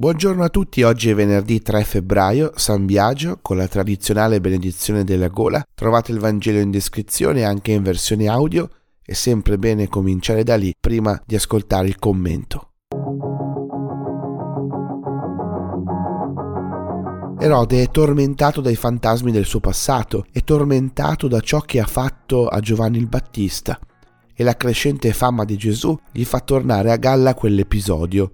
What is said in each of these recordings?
Buongiorno a tutti, oggi è venerdì 3 febbraio, San Biagio, con la tradizionale benedizione della gola. Trovate il Vangelo in descrizione anche in versione audio, è sempre bene cominciare da lì prima di ascoltare il commento. Erode è tormentato dai fantasmi del suo passato, è tormentato da ciò che ha fatto a Giovanni il Battista e la crescente fama di Gesù gli fa tornare a galla quell'episodio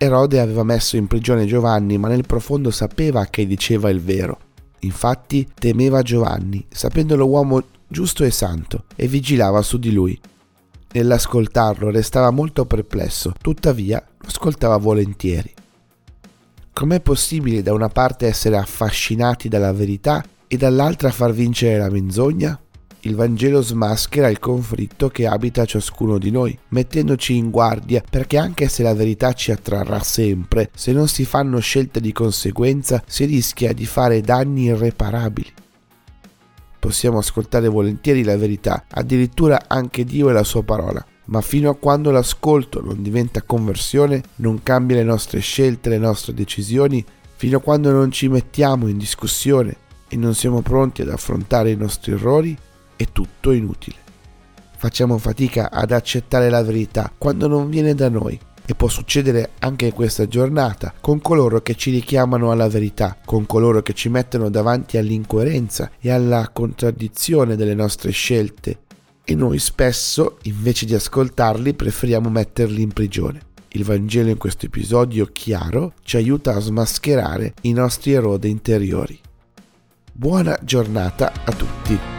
Erode aveva messo in prigione Giovanni, ma nel profondo sapeva che diceva il vero. Infatti temeva Giovanni, sapendolo uomo giusto e santo, e vigilava su di lui. Nell'ascoltarlo restava molto perplesso, tuttavia lo ascoltava volentieri. Com'è possibile da una parte essere affascinati dalla verità e dall'altra far vincere la menzogna? Il Vangelo smaschera il conflitto che abita ciascuno di noi, mettendoci in guardia perché anche se la verità ci attrarrà sempre, se non si fanno scelte di conseguenza si rischia di fare danni irreparabili. Possiamo ascoltare volentieri la verità, addirittura anche Dio e la sua parola, ma fino a quando l'ascolto non diventa conversione, non cambia le nostre scelte, le nostre decisioni, fino a quando non ci mettiamo in discussione e non siamo pronti ad affrontare i nostri errori, è tutto inutile. Facciamo fatica ad accettare la verità quando non viene da noi e può succedere anche in questa giornata con coloro che ci richiamano alla verità, con coloro che ci mettono davanti all'incoerenza e alla contraddizione delle nostre scelte e noi spesso, invece di ascoltarli, preferiamo metterli in prigione. Il Vangelo in questo episodio chiaro ci aiuta a smascherare i nostri erode interiori. Buona giornata a tutti!